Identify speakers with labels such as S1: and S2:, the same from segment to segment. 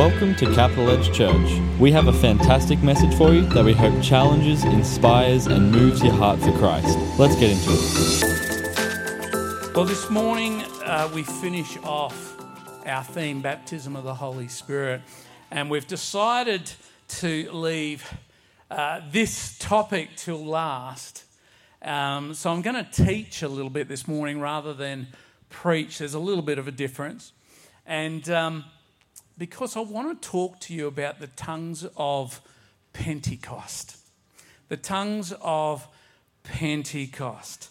S1: Welcome to Capital Edge Church. We have a fantastic message for you that we hope challenges, inspires, and moves your heart for Christ. Let's get into
S2: it. Well, this morning uh, we finish off our theme, Baptism of the Holy Spirit, and we've decided to leave uh, this topic till last. Um, so I'm going to teach a little bit this morning rather than preach. There's a little bit of a difference. And um, because I want to talk to you about the tongues of Pentecost. The tongues of Pentecost.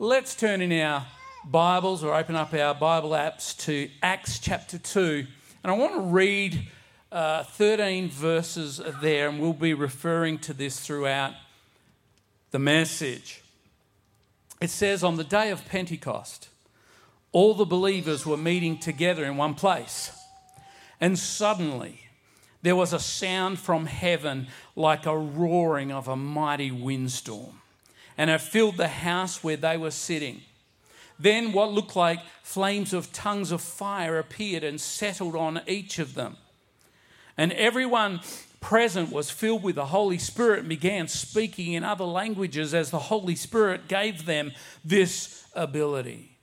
S2: Let's turn in our Bibles or open up our Bible apps to Acts chapter 2. And I want to read uh, 13 verses there, and we'll be referring to this throughout the message. It says, On the day of Pentecost, all the believers were meeting together in one place. And suddenly there was a sound from heaven like a roaring of a mighty windstorm, and it filled the house where they were sitting. Then what looked like flames of tongues of fire appeared and settled on each of them. And everyone present was filled with the Holy Spirit and began speaking in other languages as the Holy Spirit gave them this ability.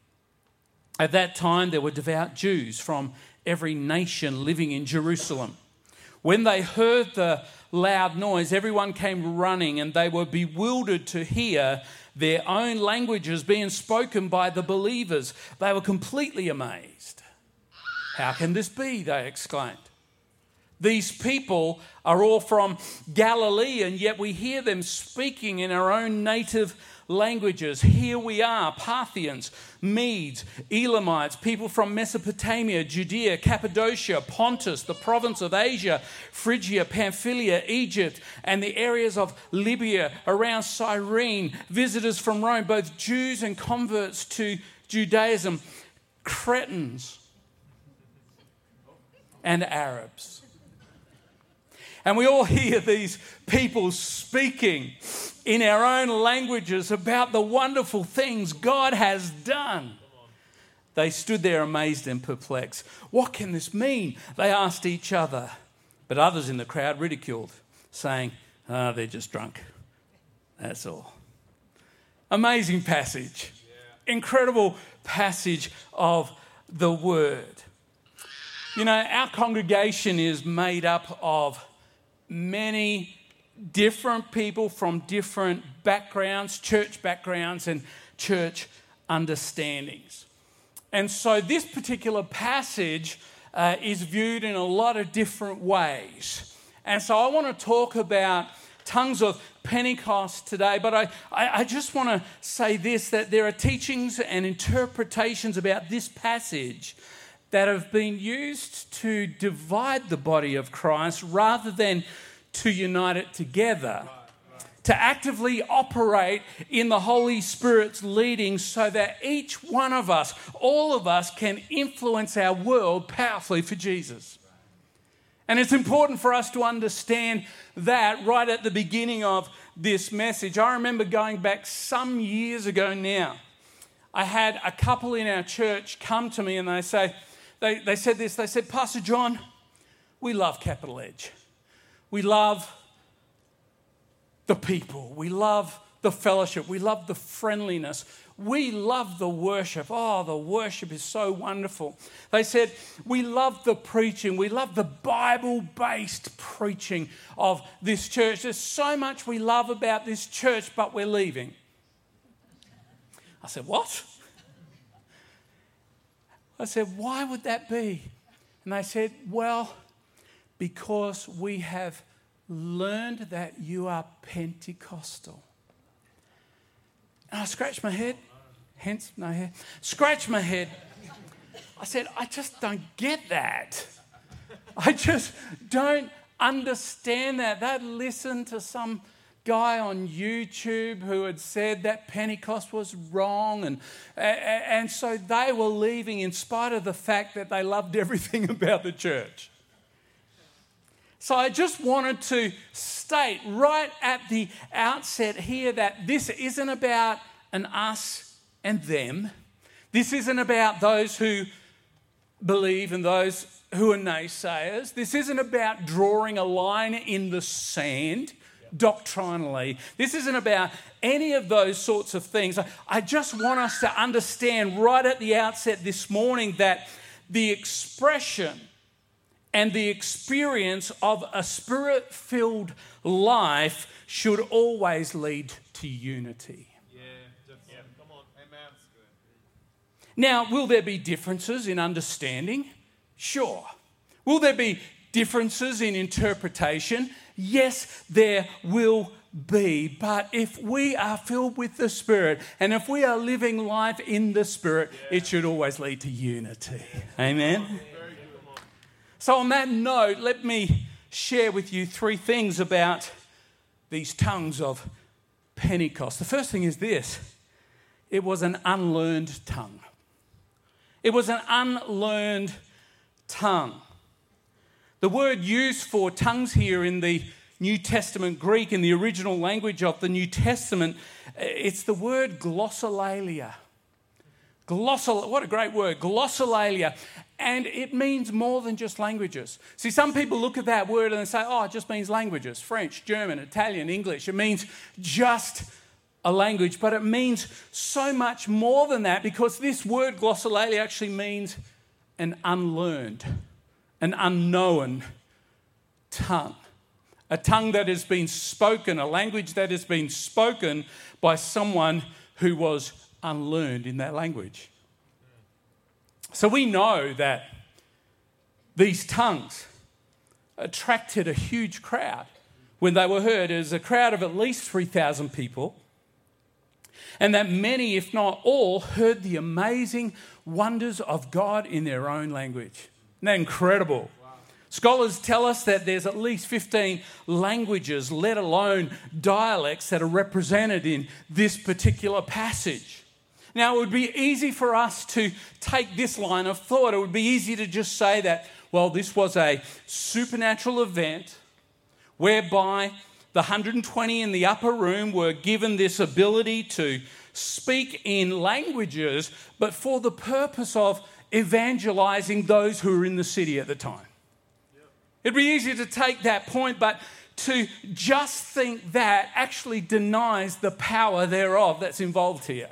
S2: At that time, there were devout Jews from every nation living in Jerusalem. When they heard the loud noise, everyone came running and they were bewildered to hear their own languages being spoken by the believers. They were completely amazed. How can this be? They exclaimed. These people are all from Galilee, and yet we hear them speaking in our own native languages. Here we are Parthians, Medes, Elamites, people from Mesopotamia, Judea, Cappadocia, Pontus, the province of Asia, Phrygia, Pamphylia, Egypt, and the areas of Libya around Cyrene, visitors from Rome, both Jews and converts to Judaism, Cretans, and Arabs. And we all hear these people speaking in our own languages about the wonderful things God has done. They stood there amazed and perplexed. What can this mean? They asked each other. But others in the crowd ridiculed, saying, Ah, oh, they're just drunk. That's all. Amazing passage. Incredible passage of the word. You know, our congregation is made up of many different people from different backgrounds, church backgrounds, and church understandings. And so this particular passage uh, is viewed in a lot of different ways. And so I want to talk about tongues of Pentecost today, but I, I, I just want to say this that there are teachings and interpretations about this passage that have been used to divide the body of Christ rather than to unite it together. To actively operate in the Holy Spirit's leading so that each one of us, all of us, can influence our world powerfully for Jesus. And it's important for us to understand that right at the beginning of this message. I remember going back some years ago now. I had a couple in our church come to me and they say, they, they said this, they said, Pastor John, we love Capital Edge. We love the people. We love the fellowship. We love the friendliness. We love the worship. Oh, the worship is so wonderful. They said, We love the preaching. We love the Bible based preaching of this church. There's so much we love about this church, but we're leaving. I said, What? I said, Why would that be? And they said, Well, because we have learned that you are Pentecostal. And I scratched my head, hence no hair. Scratch my head. I said, I just don't get that. I just don't understand that. They'd listen to some guy on YouTube who had said that Pentecost was wrong. And, and so they were leaving in spite of the fact that they loved everything about the church. So I just wanted to state right at the outset here that this isn't about an us and them. This isn't about those who believe and those who are naysayers. This isn't about drawing a line in the sand doctrinally. This isn't about any of those sorts of things. I just want us to understand right at the outset this morning that the expression and the experience of a spirit filled life should always lead to unity. Now, will there be differences in understanding? Sure. Will there be differences in interpretation? Yes, there will be. But if we are filled with the Spirit and if we are living life in the Spirit, yeah. it should always lead to unity. Amen. So, on that note, let me share with you three things about these tongues of Pentecost. The first thing is this it was an unlearned tongue. It was an unlearned tongue. The word used for tongues here in the New Testament Greek, in the original language of the New Testament, eh, it's the word glossolalia. Glossal, what a great word, glossolalia. And it means more than just languages. See, some people look at that word and they say, oh, it just means languages French, German, Italian, English. It means just a language, but it means so much more than that because this word glossolalia actually means an unlearned an unknown tongue. A tongue that has been spoken, a language that has been spoken by someone who was unlearned in that language. So we know that these tongues attracted a huge crowd when they were heard. Was a crowd of at least 3,000 people. And that many, if not all, heard the amazing wonders of God in their own language. Isn't that incredible? Wow. Scholars tell us that there's at least 15 languages, let alone dialects, that are represented in this particular passage. Now, it would be easy for us to take this line of thought. It would be easy to just say that, well, this was a supernatural event whereby the 120 in the upper room were given this ability to speak in languages, but for the purpose of evangelizing those who were in the city at the time. It'd be easier to take that point, but to just think that actually denies the power thereof that's involved here.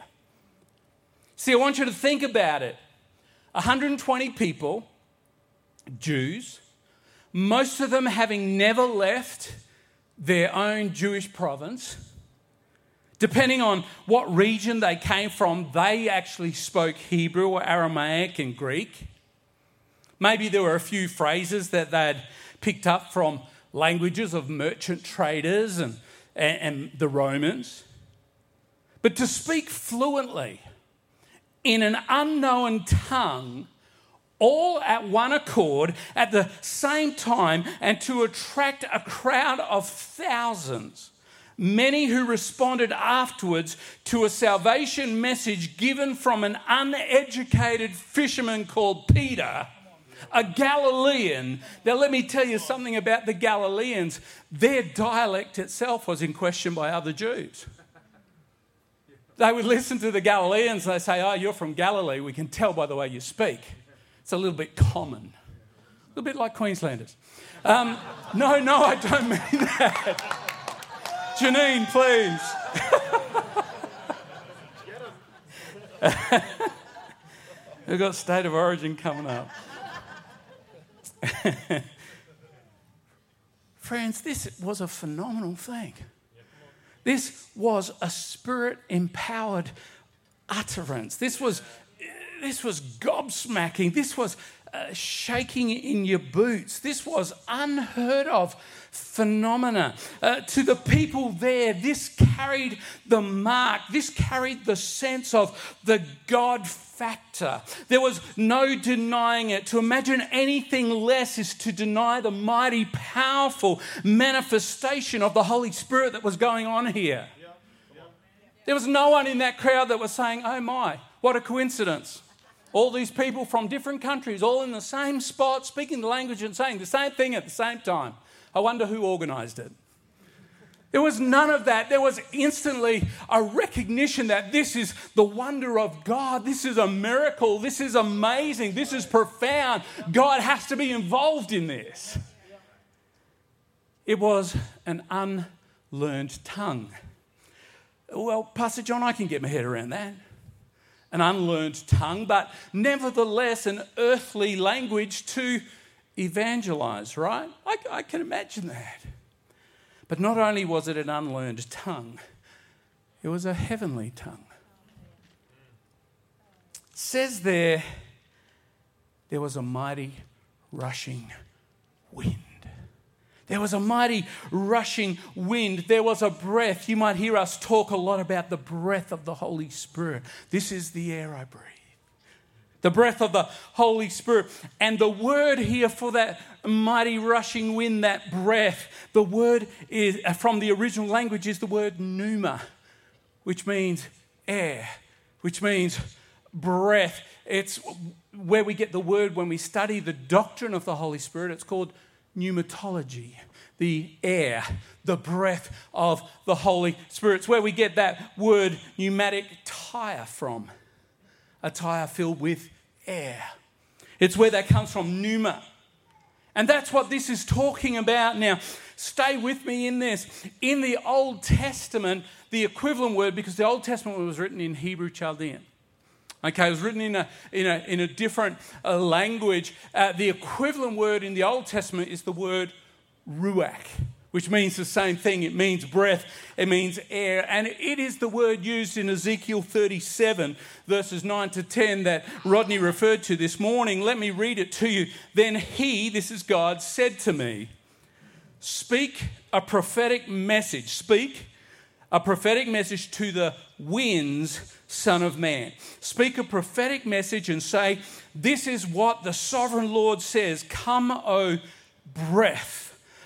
S2: See, I want you to think about it 120 people, Jews, most of them having never left their own Jewish province Depending on what region they came from, they actually spoke Hebrew or Aramaic and Greek. Maybe there were a few phrases that they'd picked up from languages of merchant traders and, and, and the Romans. But to speak fluently in an unknown tongue, all at one accord at the same time, and to attract a crowd of thousands many who responded afterwards to a salvation message given from an uneducated fisherman called Peter, a Galilean. Now, let me tell you something about the Galileans. Their dialect itself was in question by other Jews. They would listen to the Galileans and they say, Oh, you're from Galilee. We can tell by the way you speak. It's a little bit common, a little bit like Queenslanders. Um, no, no, I don't mean that. Janine, please. We've got State of Origin coming up. Friends, this was a phenomenal thing. This was a spirit empowered utterance. This was, this was gobsmacking. This was uh, shaking in your boots. This was unheard of phenomena. Uh, to the people there, this carried the mark, this carried the sense of the God factor. There was no denying it. To imagine anything less is to deny the mighty, powerful manifestation of the Holy Spirit that was going on here. There was no one in that crowd that was saying, Oh my, what a coincidence. All these people from different countries, all in the same spot, speaking the language and saying the same thing at the same time. I wonder who organised it. There was none of that. There was instantly a recognition that this is the wonder of God. This is a miracle. This is amazing. This is profound. God has to be involved in this. It was an unlearned tongue. Well, Pastor John, I can get my head around that. An unlearned tongue, but nevertheless an earthly language to evangelize, right? I, I can imagine that. But not only was it an unlearned tongue, it was a heavenly tongue. It says there, there was a mighty rushing wind. There was a mighty rushing wind. There was a breath. You might hear us talk a lot about the breath of the Holy Spirit. This is the air I breathe the breath of the Holy Spirit. And the word here for that mighty rushing wind, that breath, the word is uh, from the original language is the word pneuma, which means air, which means breath. It's where we get the word when we study the doctrine of the Holy Spirit. It's called pneumatology, the air, the breath of the Holy Spirit. It's where we get that word pneumatic tire from. A tire filled with air. It's where that comes from, pneuma. And that's what this is talking about now. Stay with me in this. In the Old Testament, the equivalent word, because the Old Testament was written in Hebrew Chaldean. Okay, it was written in a, in a, in a different uh, language. Uh, the equivalent word in the Old Testament is the word ruach which means the same thing. It means breath, it means air. And it is the word used in Ezekiel 37, verses 9 to 10, that Rodney referred to this morning. Let me read it to you. Then he, this is God, said to me, Speak a prophetic message. Speak a prophetic message to the winds, Son of Man. Speak a prophetic message and say, This is what the sovereign Lord says Come, O breath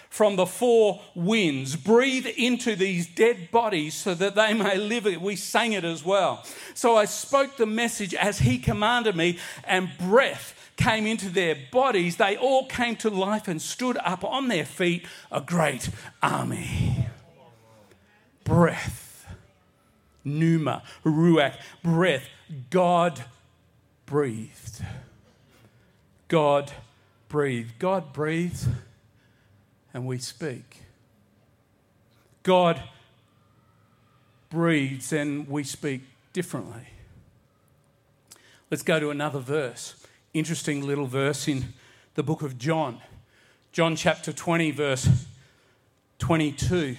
S2: from the four winds. Breathe into these dead bodies so that they may live. We sang it as well. So I spoke the message as he commanded me, and breath came into their bodies. They all came to life and stood up on their feet, a great army. Breath. Pneuma, ruach, breath. God breathed. God breathed. God breathed and we speak. God breathes and we speak differently. Let's go to another verse. Interesting little verse in the book of John. John chapter 20, verse 22.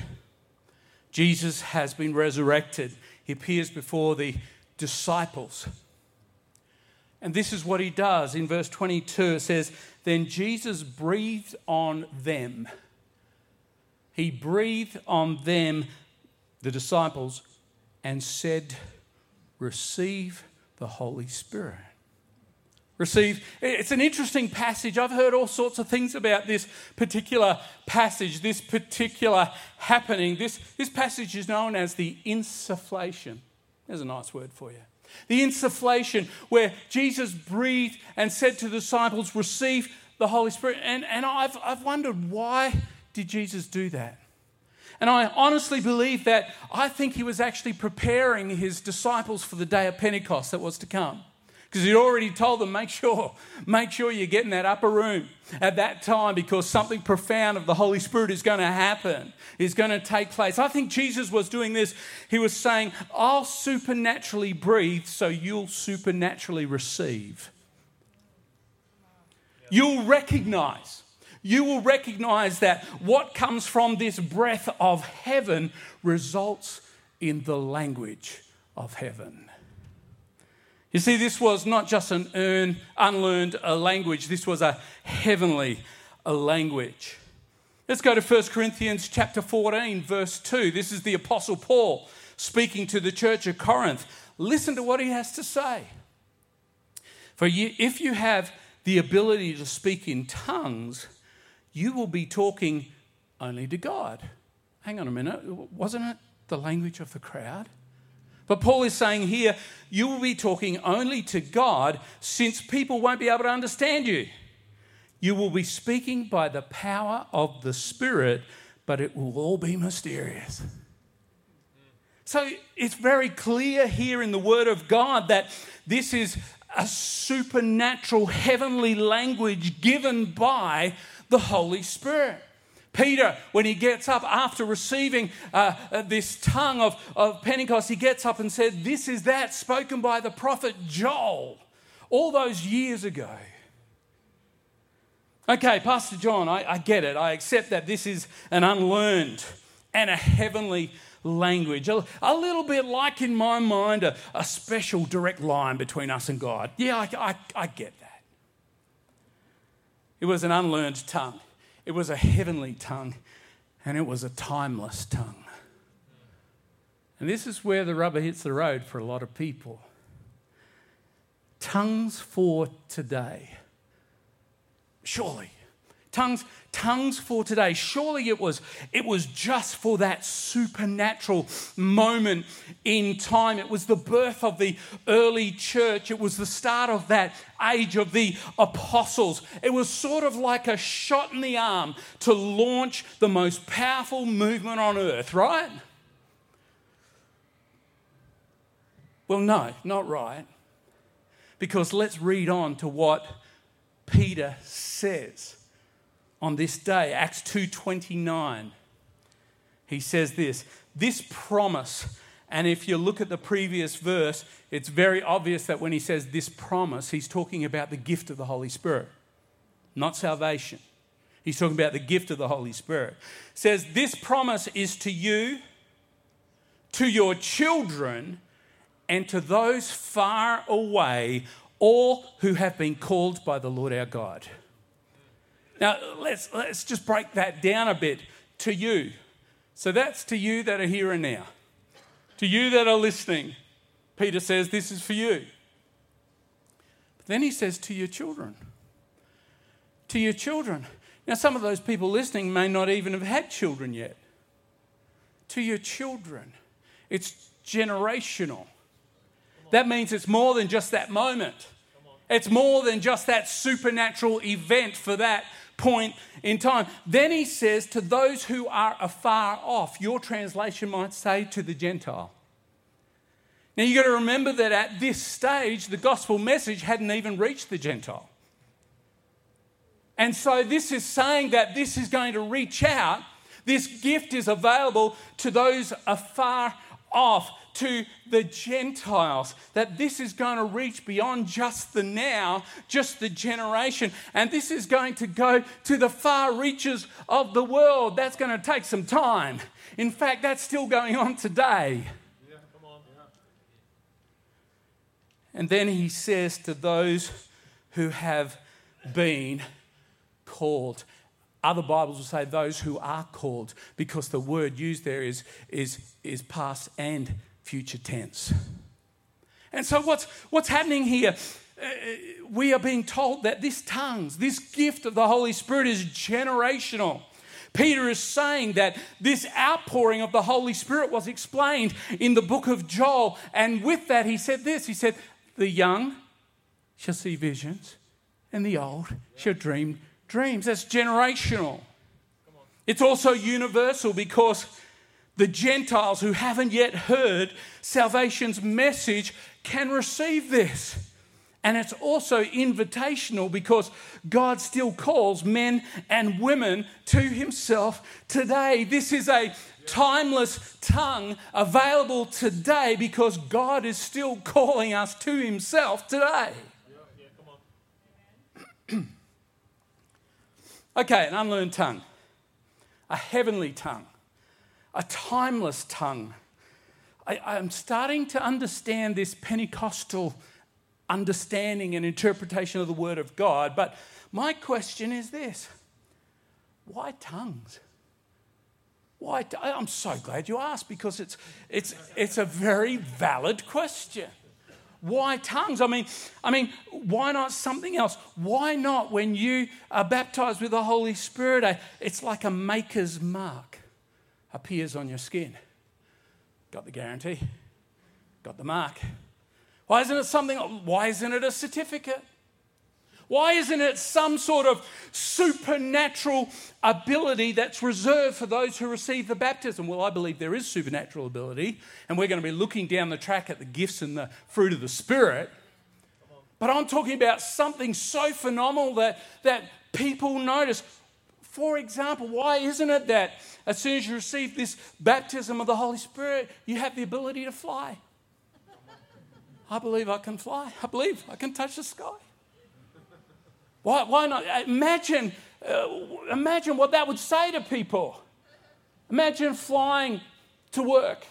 S2: Jesus has been resurrected. He appears before the disciples. And this is what he does. In verse 22, it says, Then Jesus breathed on them. He breathed on them, the disciples, and said, Receive the Holy Spirit. Receive. It's an interesting passage. I've heard all sorts of things about this particular passage, this particular happening. This, this passage is known as the insufflation. There's a nice word for you. The insufflation, where Jesus breathed and said to the disciples, Receive the Holy Spirit. And, and I've, I've wondered why did Jesus do that? And I honestly believe that I think he was actually preparing his disciples for the day of Pentecost that was to come because he'd already told them make sure make sure you get in that upper room at that time because something profound of the holy spirit is going to happen. Is going to take place. I think jesus was doing this. He was saying i'll supernaturally breathe so you'll supernaturally receive. You'll recognize you will recognize that what comes from this breath of heaven results in the language of heaven you see, this was not just an earn, unlearned language, this was a heavenly language. Let's go to 1 Corinthians chapter 14, verse 2. This is the Apostle Paul speaking to the church of Corinth. Listen to what he has to say. For you, if you have the ability to speak in tongues, you will be talking only to God. Hang on a minute, wasn't it the language of the crowd? But Paul is saying here, you will be talking only to God since people won't be able to understand you. You will be speaking by the power of the Spirit, but it will all be mysterious. So it's very clear here in the Word of God that this is a supernatural heavenly language given by the Holy Spirit. Peter, when he gets up after receiving uh, uh, this tongue of, of Pentecost, he gets up and said, This is that spoken by the prophet Joel all those years ago. Okay, Pastor John, I, I get it. I accept that this is an unlearned and a heavenly language. A, a, little bit like, in my mind, a, a, special direct line between us and God. Yeah, I, I, I get that. It was an unlearned tongue, it was a heavenly tongue, and it was a timeless tongue. And this is where the rubber hits the road for a lot of people. Tongues for today. Surely tongues tongues for today. Surely it was it was just for that supernatural moment in time. It was the birth of the early church. It was the start of that age of the apostles. It was sort of like a shot in the arm to launch the most powerful movement on earth right? Well no not right. Because let's read on to what peter says on this day, Acts 2:29. He says this, this promise and if you look at the previous verse, it's very obvious that when he says this promise, he's talking about the gift of the Holy Spirit, not salvation. He's talking about the gift of the Holy Spirit. It says this promise is to you, to your children, and to those far away, all who have been called by the Lord our God. Now, let's, let's just break that down a bit to you. So that's to you that are here and now. To you that are listening, Peter says, This is for you. But then he says, To your children. To your children. Now, some of those people listening may not even have had children yet. To your children. It's generational. That means it's more than just that moment. It's more than just that supernatural event for that point in time. Then he says, To those who are afar off, your translation might say, to the Gentile. Now you've got to remember that at this stage, the gospel message hadn't even reached the Gentile. And so this is saying that this is going to reach out. This gift is available to those afar off to the Gentiles, that this is going to reach beyond just the now, just the generation, and this is going to go to the far reaches of the world. That's going to take some time. In fact, that's still going on today. And then he says to those who have been called. Other Bibles will say those who are called because the word used there is, is, is past and future tense. And so, what's, what's happening here? Uh, we are being told that this tongues, this gift of the Holy Spirit is generational. Peter is saying that this outpouring of the Holy Spirit was explained in the book of Joel. And with that, he said this He said, The young shall see visions, and the old shall dream dreams. That's generational. It's also universal because the Gentiles who haven't yet heard salvation's message can receive this. And it's also invitational because God still calls men and women to Himself today. This is a timeless tongue available today because God is still calling us to Himself today. okay, an unlearned tongue, a heavenly tongue a timeless tongue. I, am starting to understand this Pentecostal understanding and interpretation of the Word of God, but my question is this why tongues? Why? T- I'm so glad you asked because it's, it's, it's a very valid question. Why tongues? I mean, I mean, why not something else? Why not when you are baptized with the Holy Spirit? It's like a maker's mark appears on your skin. Got the guarantee, got the mark. Why isn't it something? Why isn't it a certificate? Why isn't it some sort of supernatural ability that's reserved for those who receive the baptism? Well, I believe there is supernatural ability, and we're going to be looking down the track at the gifts and the fruit of the Spirit. But I'm talking about something so phenomenal that, that people notice. For example, why isn't it that as soon as you receive this baptism of the Holy Spirit, you have the ability to fly? I believe I can fly. I believe I can touch the sky. Why, why not? Imagine, uh, imagine what that would say to people. Imagine flying to work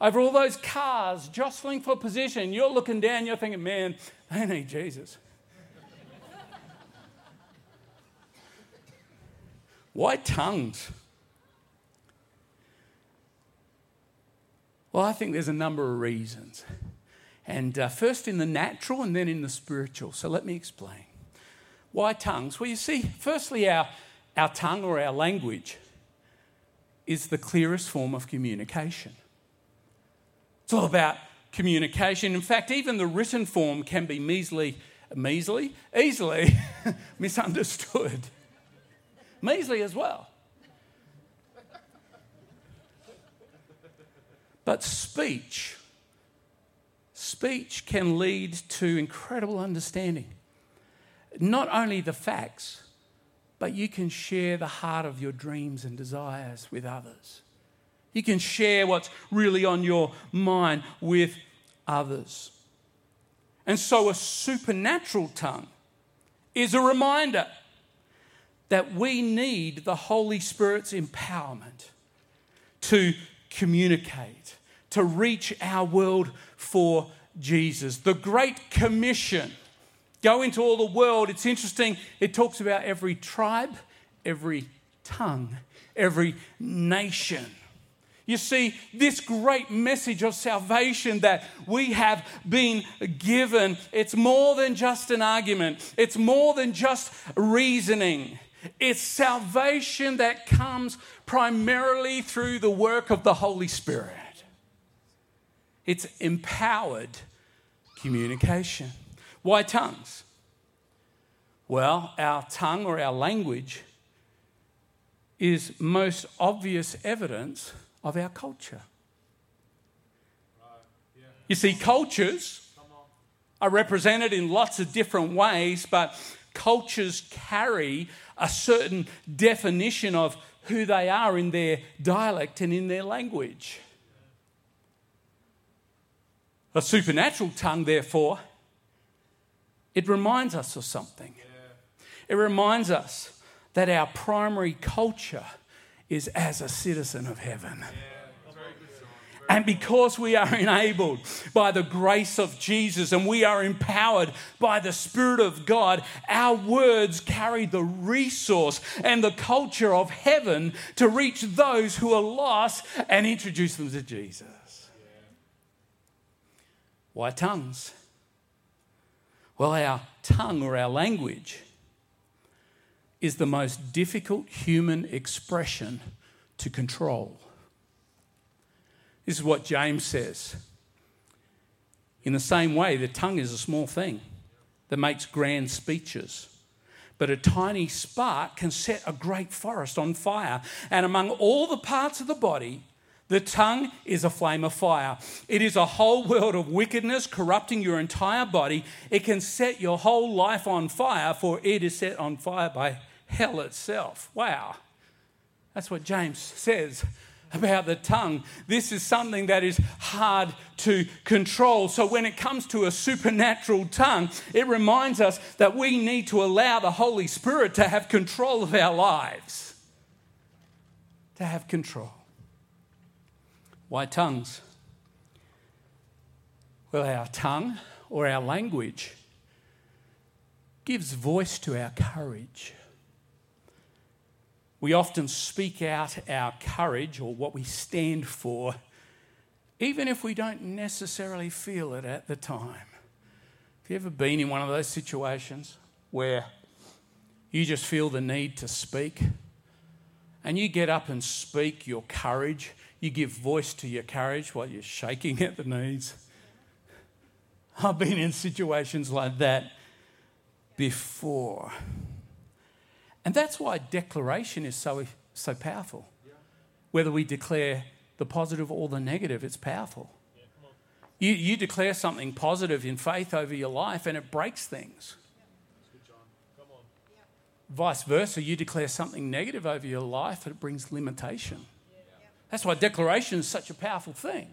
S2: over all those cars jostling for position. You're looking down, you're thinking, man, they need Jesus. Why tongues? Well, I think there's a number of reasons. And uh, first in the natural and then in the spiritual. So let me explain. Why tongues? Well, you see, firstly, our, our tongue or our language is the clearest form of communication. It's all about communication. In fact, even the written form can be measly, measly, easily misunderstood. Measly as well. But speech, speech can lead to incredible understanding not only the facts, but you can share the heart of your dreams and desires with others. You can share what's really on your mind with others. And so, a supernatural tongue is a reminder that we need the Holy Spirit's empowerment to communicate, to reach our world for Jesus. The Great Commission Go into all the world. It's interesting. It talks about every tribe, every tongue, every nation. You see, this great message of salvation that we have been given, it's more than just an argument, it's more than just reasoning. It's salvation that comes primarily through the work of the Holy Spirit. It's empowered communication. Why tongues? Well, our tongue or our language is most obvious evidence of our culture. You see, cultures are represented in lots of different ways, but cultures carry a certain definition of who they are in their dialect and in their language. A supernatural tongue, therefore, it reminds us of something. It reminds us that our primary culture is as a citizen of heaven. And because we are enabled by the grace of Jesus and we are empowered by the Spirit of God, our words carry the resource and the culture of heaven to reach those who are lost and introduce them to Jesus. Why tongues? Well, our tongue or our language is the most difficult human expression to control. This is what James says. In the same way, the tongue is a small thing that makes grand speeches. But a tiny spark can set a great forest on fire. And among all the parts of the body, the tongue is a flame of fire. It is a whole world of wickedness corrupting your entire body. It can set your whole life on fire, for it is set on fire by hell itself. Wow. That's what James says about the tongue. This is something that is hard to control. So, when it comes to a supernatural tongue, it reminds us that we need to allow the Holy Spirit to have control of our lives. To have control. Why tongues? Well, our tongue or our language gives voice to our courage. We often speak out our courage or what we stand for, even if we don't necessarily feel it at the time. Have you ever been in one of those situations where you just feel the need to speak and you get up and speak your courage you give voice to your courage while you're shaking at the knees. I've been in situations like that before. And that's why declaration is so, so powerful. Whether we declare the positive or the negative, it's powerful. You, you declare something positive in faith over your life and it breaks things. Vice versa, you declare something negative over your life and it brings limitation. That's why declaration is such a powerful thing.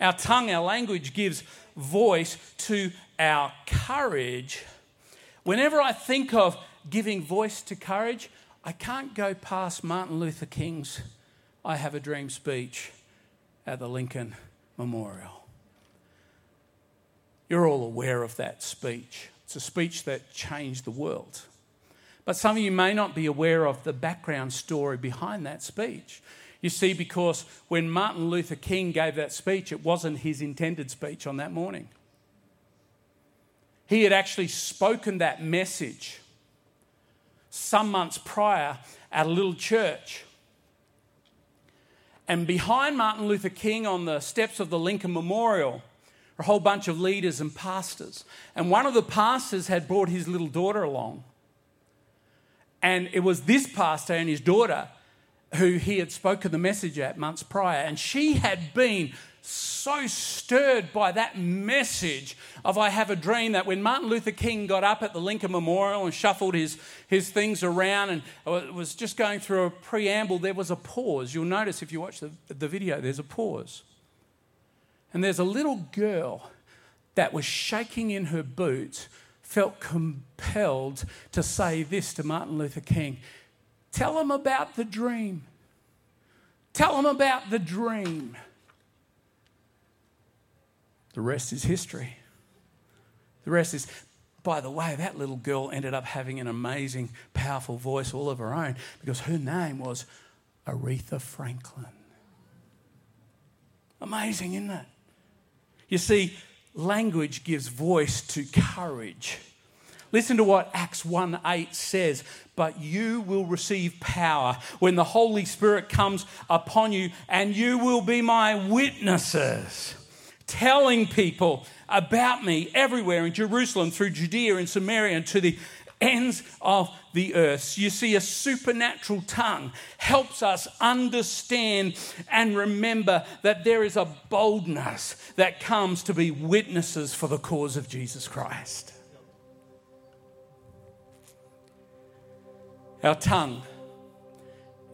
S2: Our tongue, our language gives voice to our courage. Whenever I think of giving voice to courage, I can't go past Martin Luther King's I Have a Dream speech at the Lincoln Memorial. You're all aware of that speech. It's a speech that changed the world. But some of you may not be aware of the background story behind that speech. You see, because when Martin Luther King gave that speech, it wasn't his intended speech on that morning. He had actually spoken that message some months prior at a little church. And behind Martin Luther King on the steps of the Lincoln Memorial, a whole bunch of leaders and pastors. And one of the pastors had brought his little daughter along. And it was this pastor and his daughter who he had spoken the message at months prior. And she had been so stirred by that message of I have a dream that when Martin Luther King got up at the Lincoln Memorial and shuffled his, his things around and was just going through a preamble, there was a pause. You'll notice if you watch the, the video, there's a pause. And there's a little girl that was shaking in her boots, felt compelled to say this to Martin Luther King Tell him about the dream. Tell him about the dream. The rest is history. The rest is, by the way, that little girl ended up having an amazing, powerful voice all of her own because her name was Aretha Franklin. Amazing, isn't it? You see, language gives voice to courage. Listen to what Acts 1 8 says. But you will receive power when the Holy Spirit comes upon you, and you will be my witnesses telling people about me everywhere in Jerusalem, through Judea and Samaria, and to the ends of the earth. You see, a supernatural tongue helps us understand and remember that there is a boldness that comes to be witnesses for the cause of Jesus Christ. Our tongue,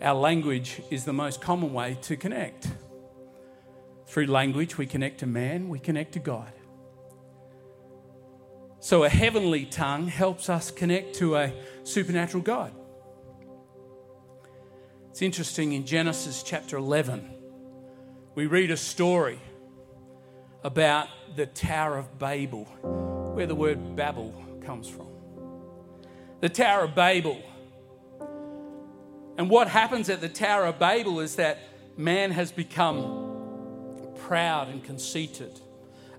S2: our language is the most common way to connect. Through language, we connect to man, we connect to God. So, a heavenly tongue helps us connect to a supernatural God. It's interesting in Genesis chapter 11, we read a story about the Tower of Babel, where the word Babel comes from. The Tower of Babel. And what happens at the Tower of Babel is that man has become proud and conceited.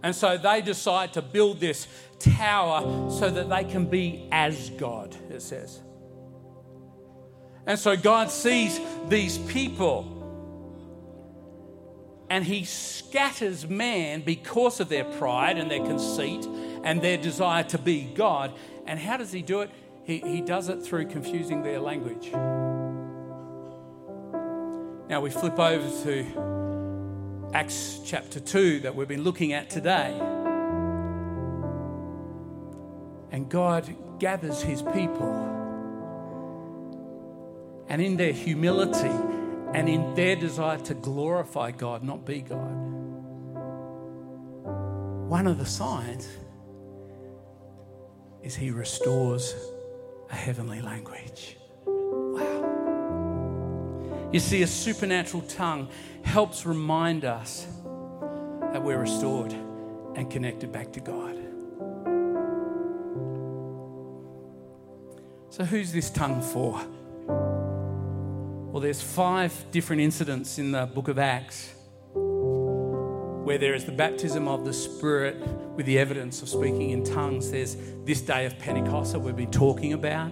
S2: And so they decide to build this tower so that they can be as God, it says. And so God sees these people and he scatters man because of their pride and their conceit and their desire to be God. And how does he do it? He, he does it through confusing their language. Now we flip over to Acts chapter 2 that we've been looking at today. And God gathers his people. And in their humility and in their desire to glorify God, not be God, one of the signs is he restores a heavenly language. You see, a supernatural tongue helps remind us that we're restored and connected back to God. So, who's this tongue for? Well, there's five different incidents in the book of Acts where there is the baptism of the Spirit with the evidence of speaking in tongues. There's this day of Pentecost that we've been talking about.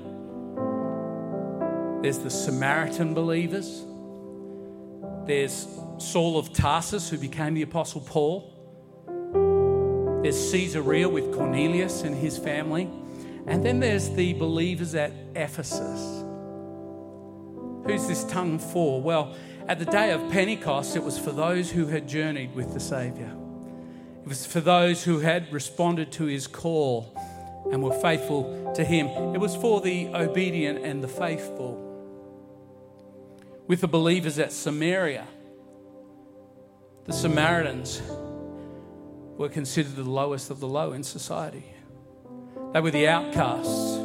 S2: There's the Samaritan believers. There's Saul of Tarsus, who became the Apostle Paul. There's Caesarea with Cornelius and his family. And then there's the believers at Ephesus. Who's this tongue for? Well, at the day of Pentecost, it was for those who had journeyed with the Saviour. It was for those who had responded to his call and were faithful to him. It was for the obedient and the faithful. With the believers at Samaria, the Samaritans were considered the lowest of the low in society. They were the outcasts.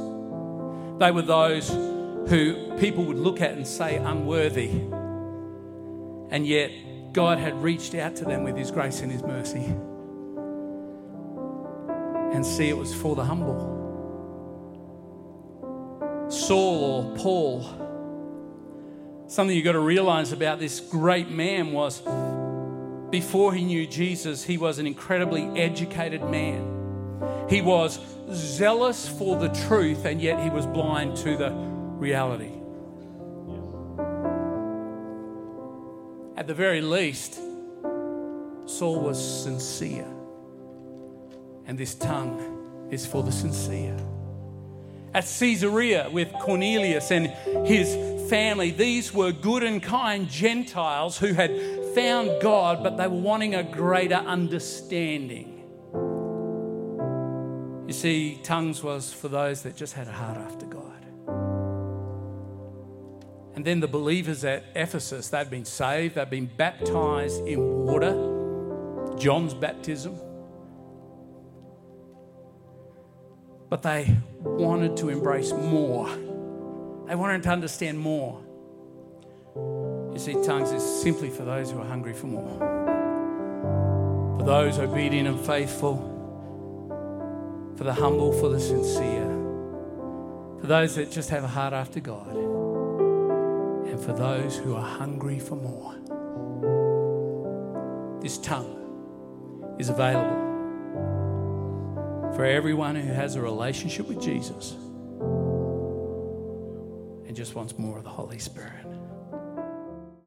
S2: They were those who people would look at and say unworthy. And yet, God had reached out to them with His grace and His mercy. And see, it was for the humble. Saul or Paul, something you've got to realize about this great man was before he knew Jesus, he was an incredibly educated man. He was zealous for the truth, and yet he was blind to the reality. At the very least, Saul was sincere, and this tongue is for the sincere. At Caesarea with Cornelius and his family, these were good and kind Gentiles who had found God, but they were wanting a greater understanding. You see, tongues was for those that just had a heart after God. And then the believers at Ephesus, they'd been saved, they'd been baptized in water, John's baptism. But they wanted to embrace more. They wanted to understand more. You see, tongues is simply for those who are hungry for more, for those obedient and faithful, for the humble, for the sincere, for those that just have a heart after God, and for those who are hungry for more. This tongue is available for everyone who has a relationship with Jesus and just wants more of the Holy Spirit.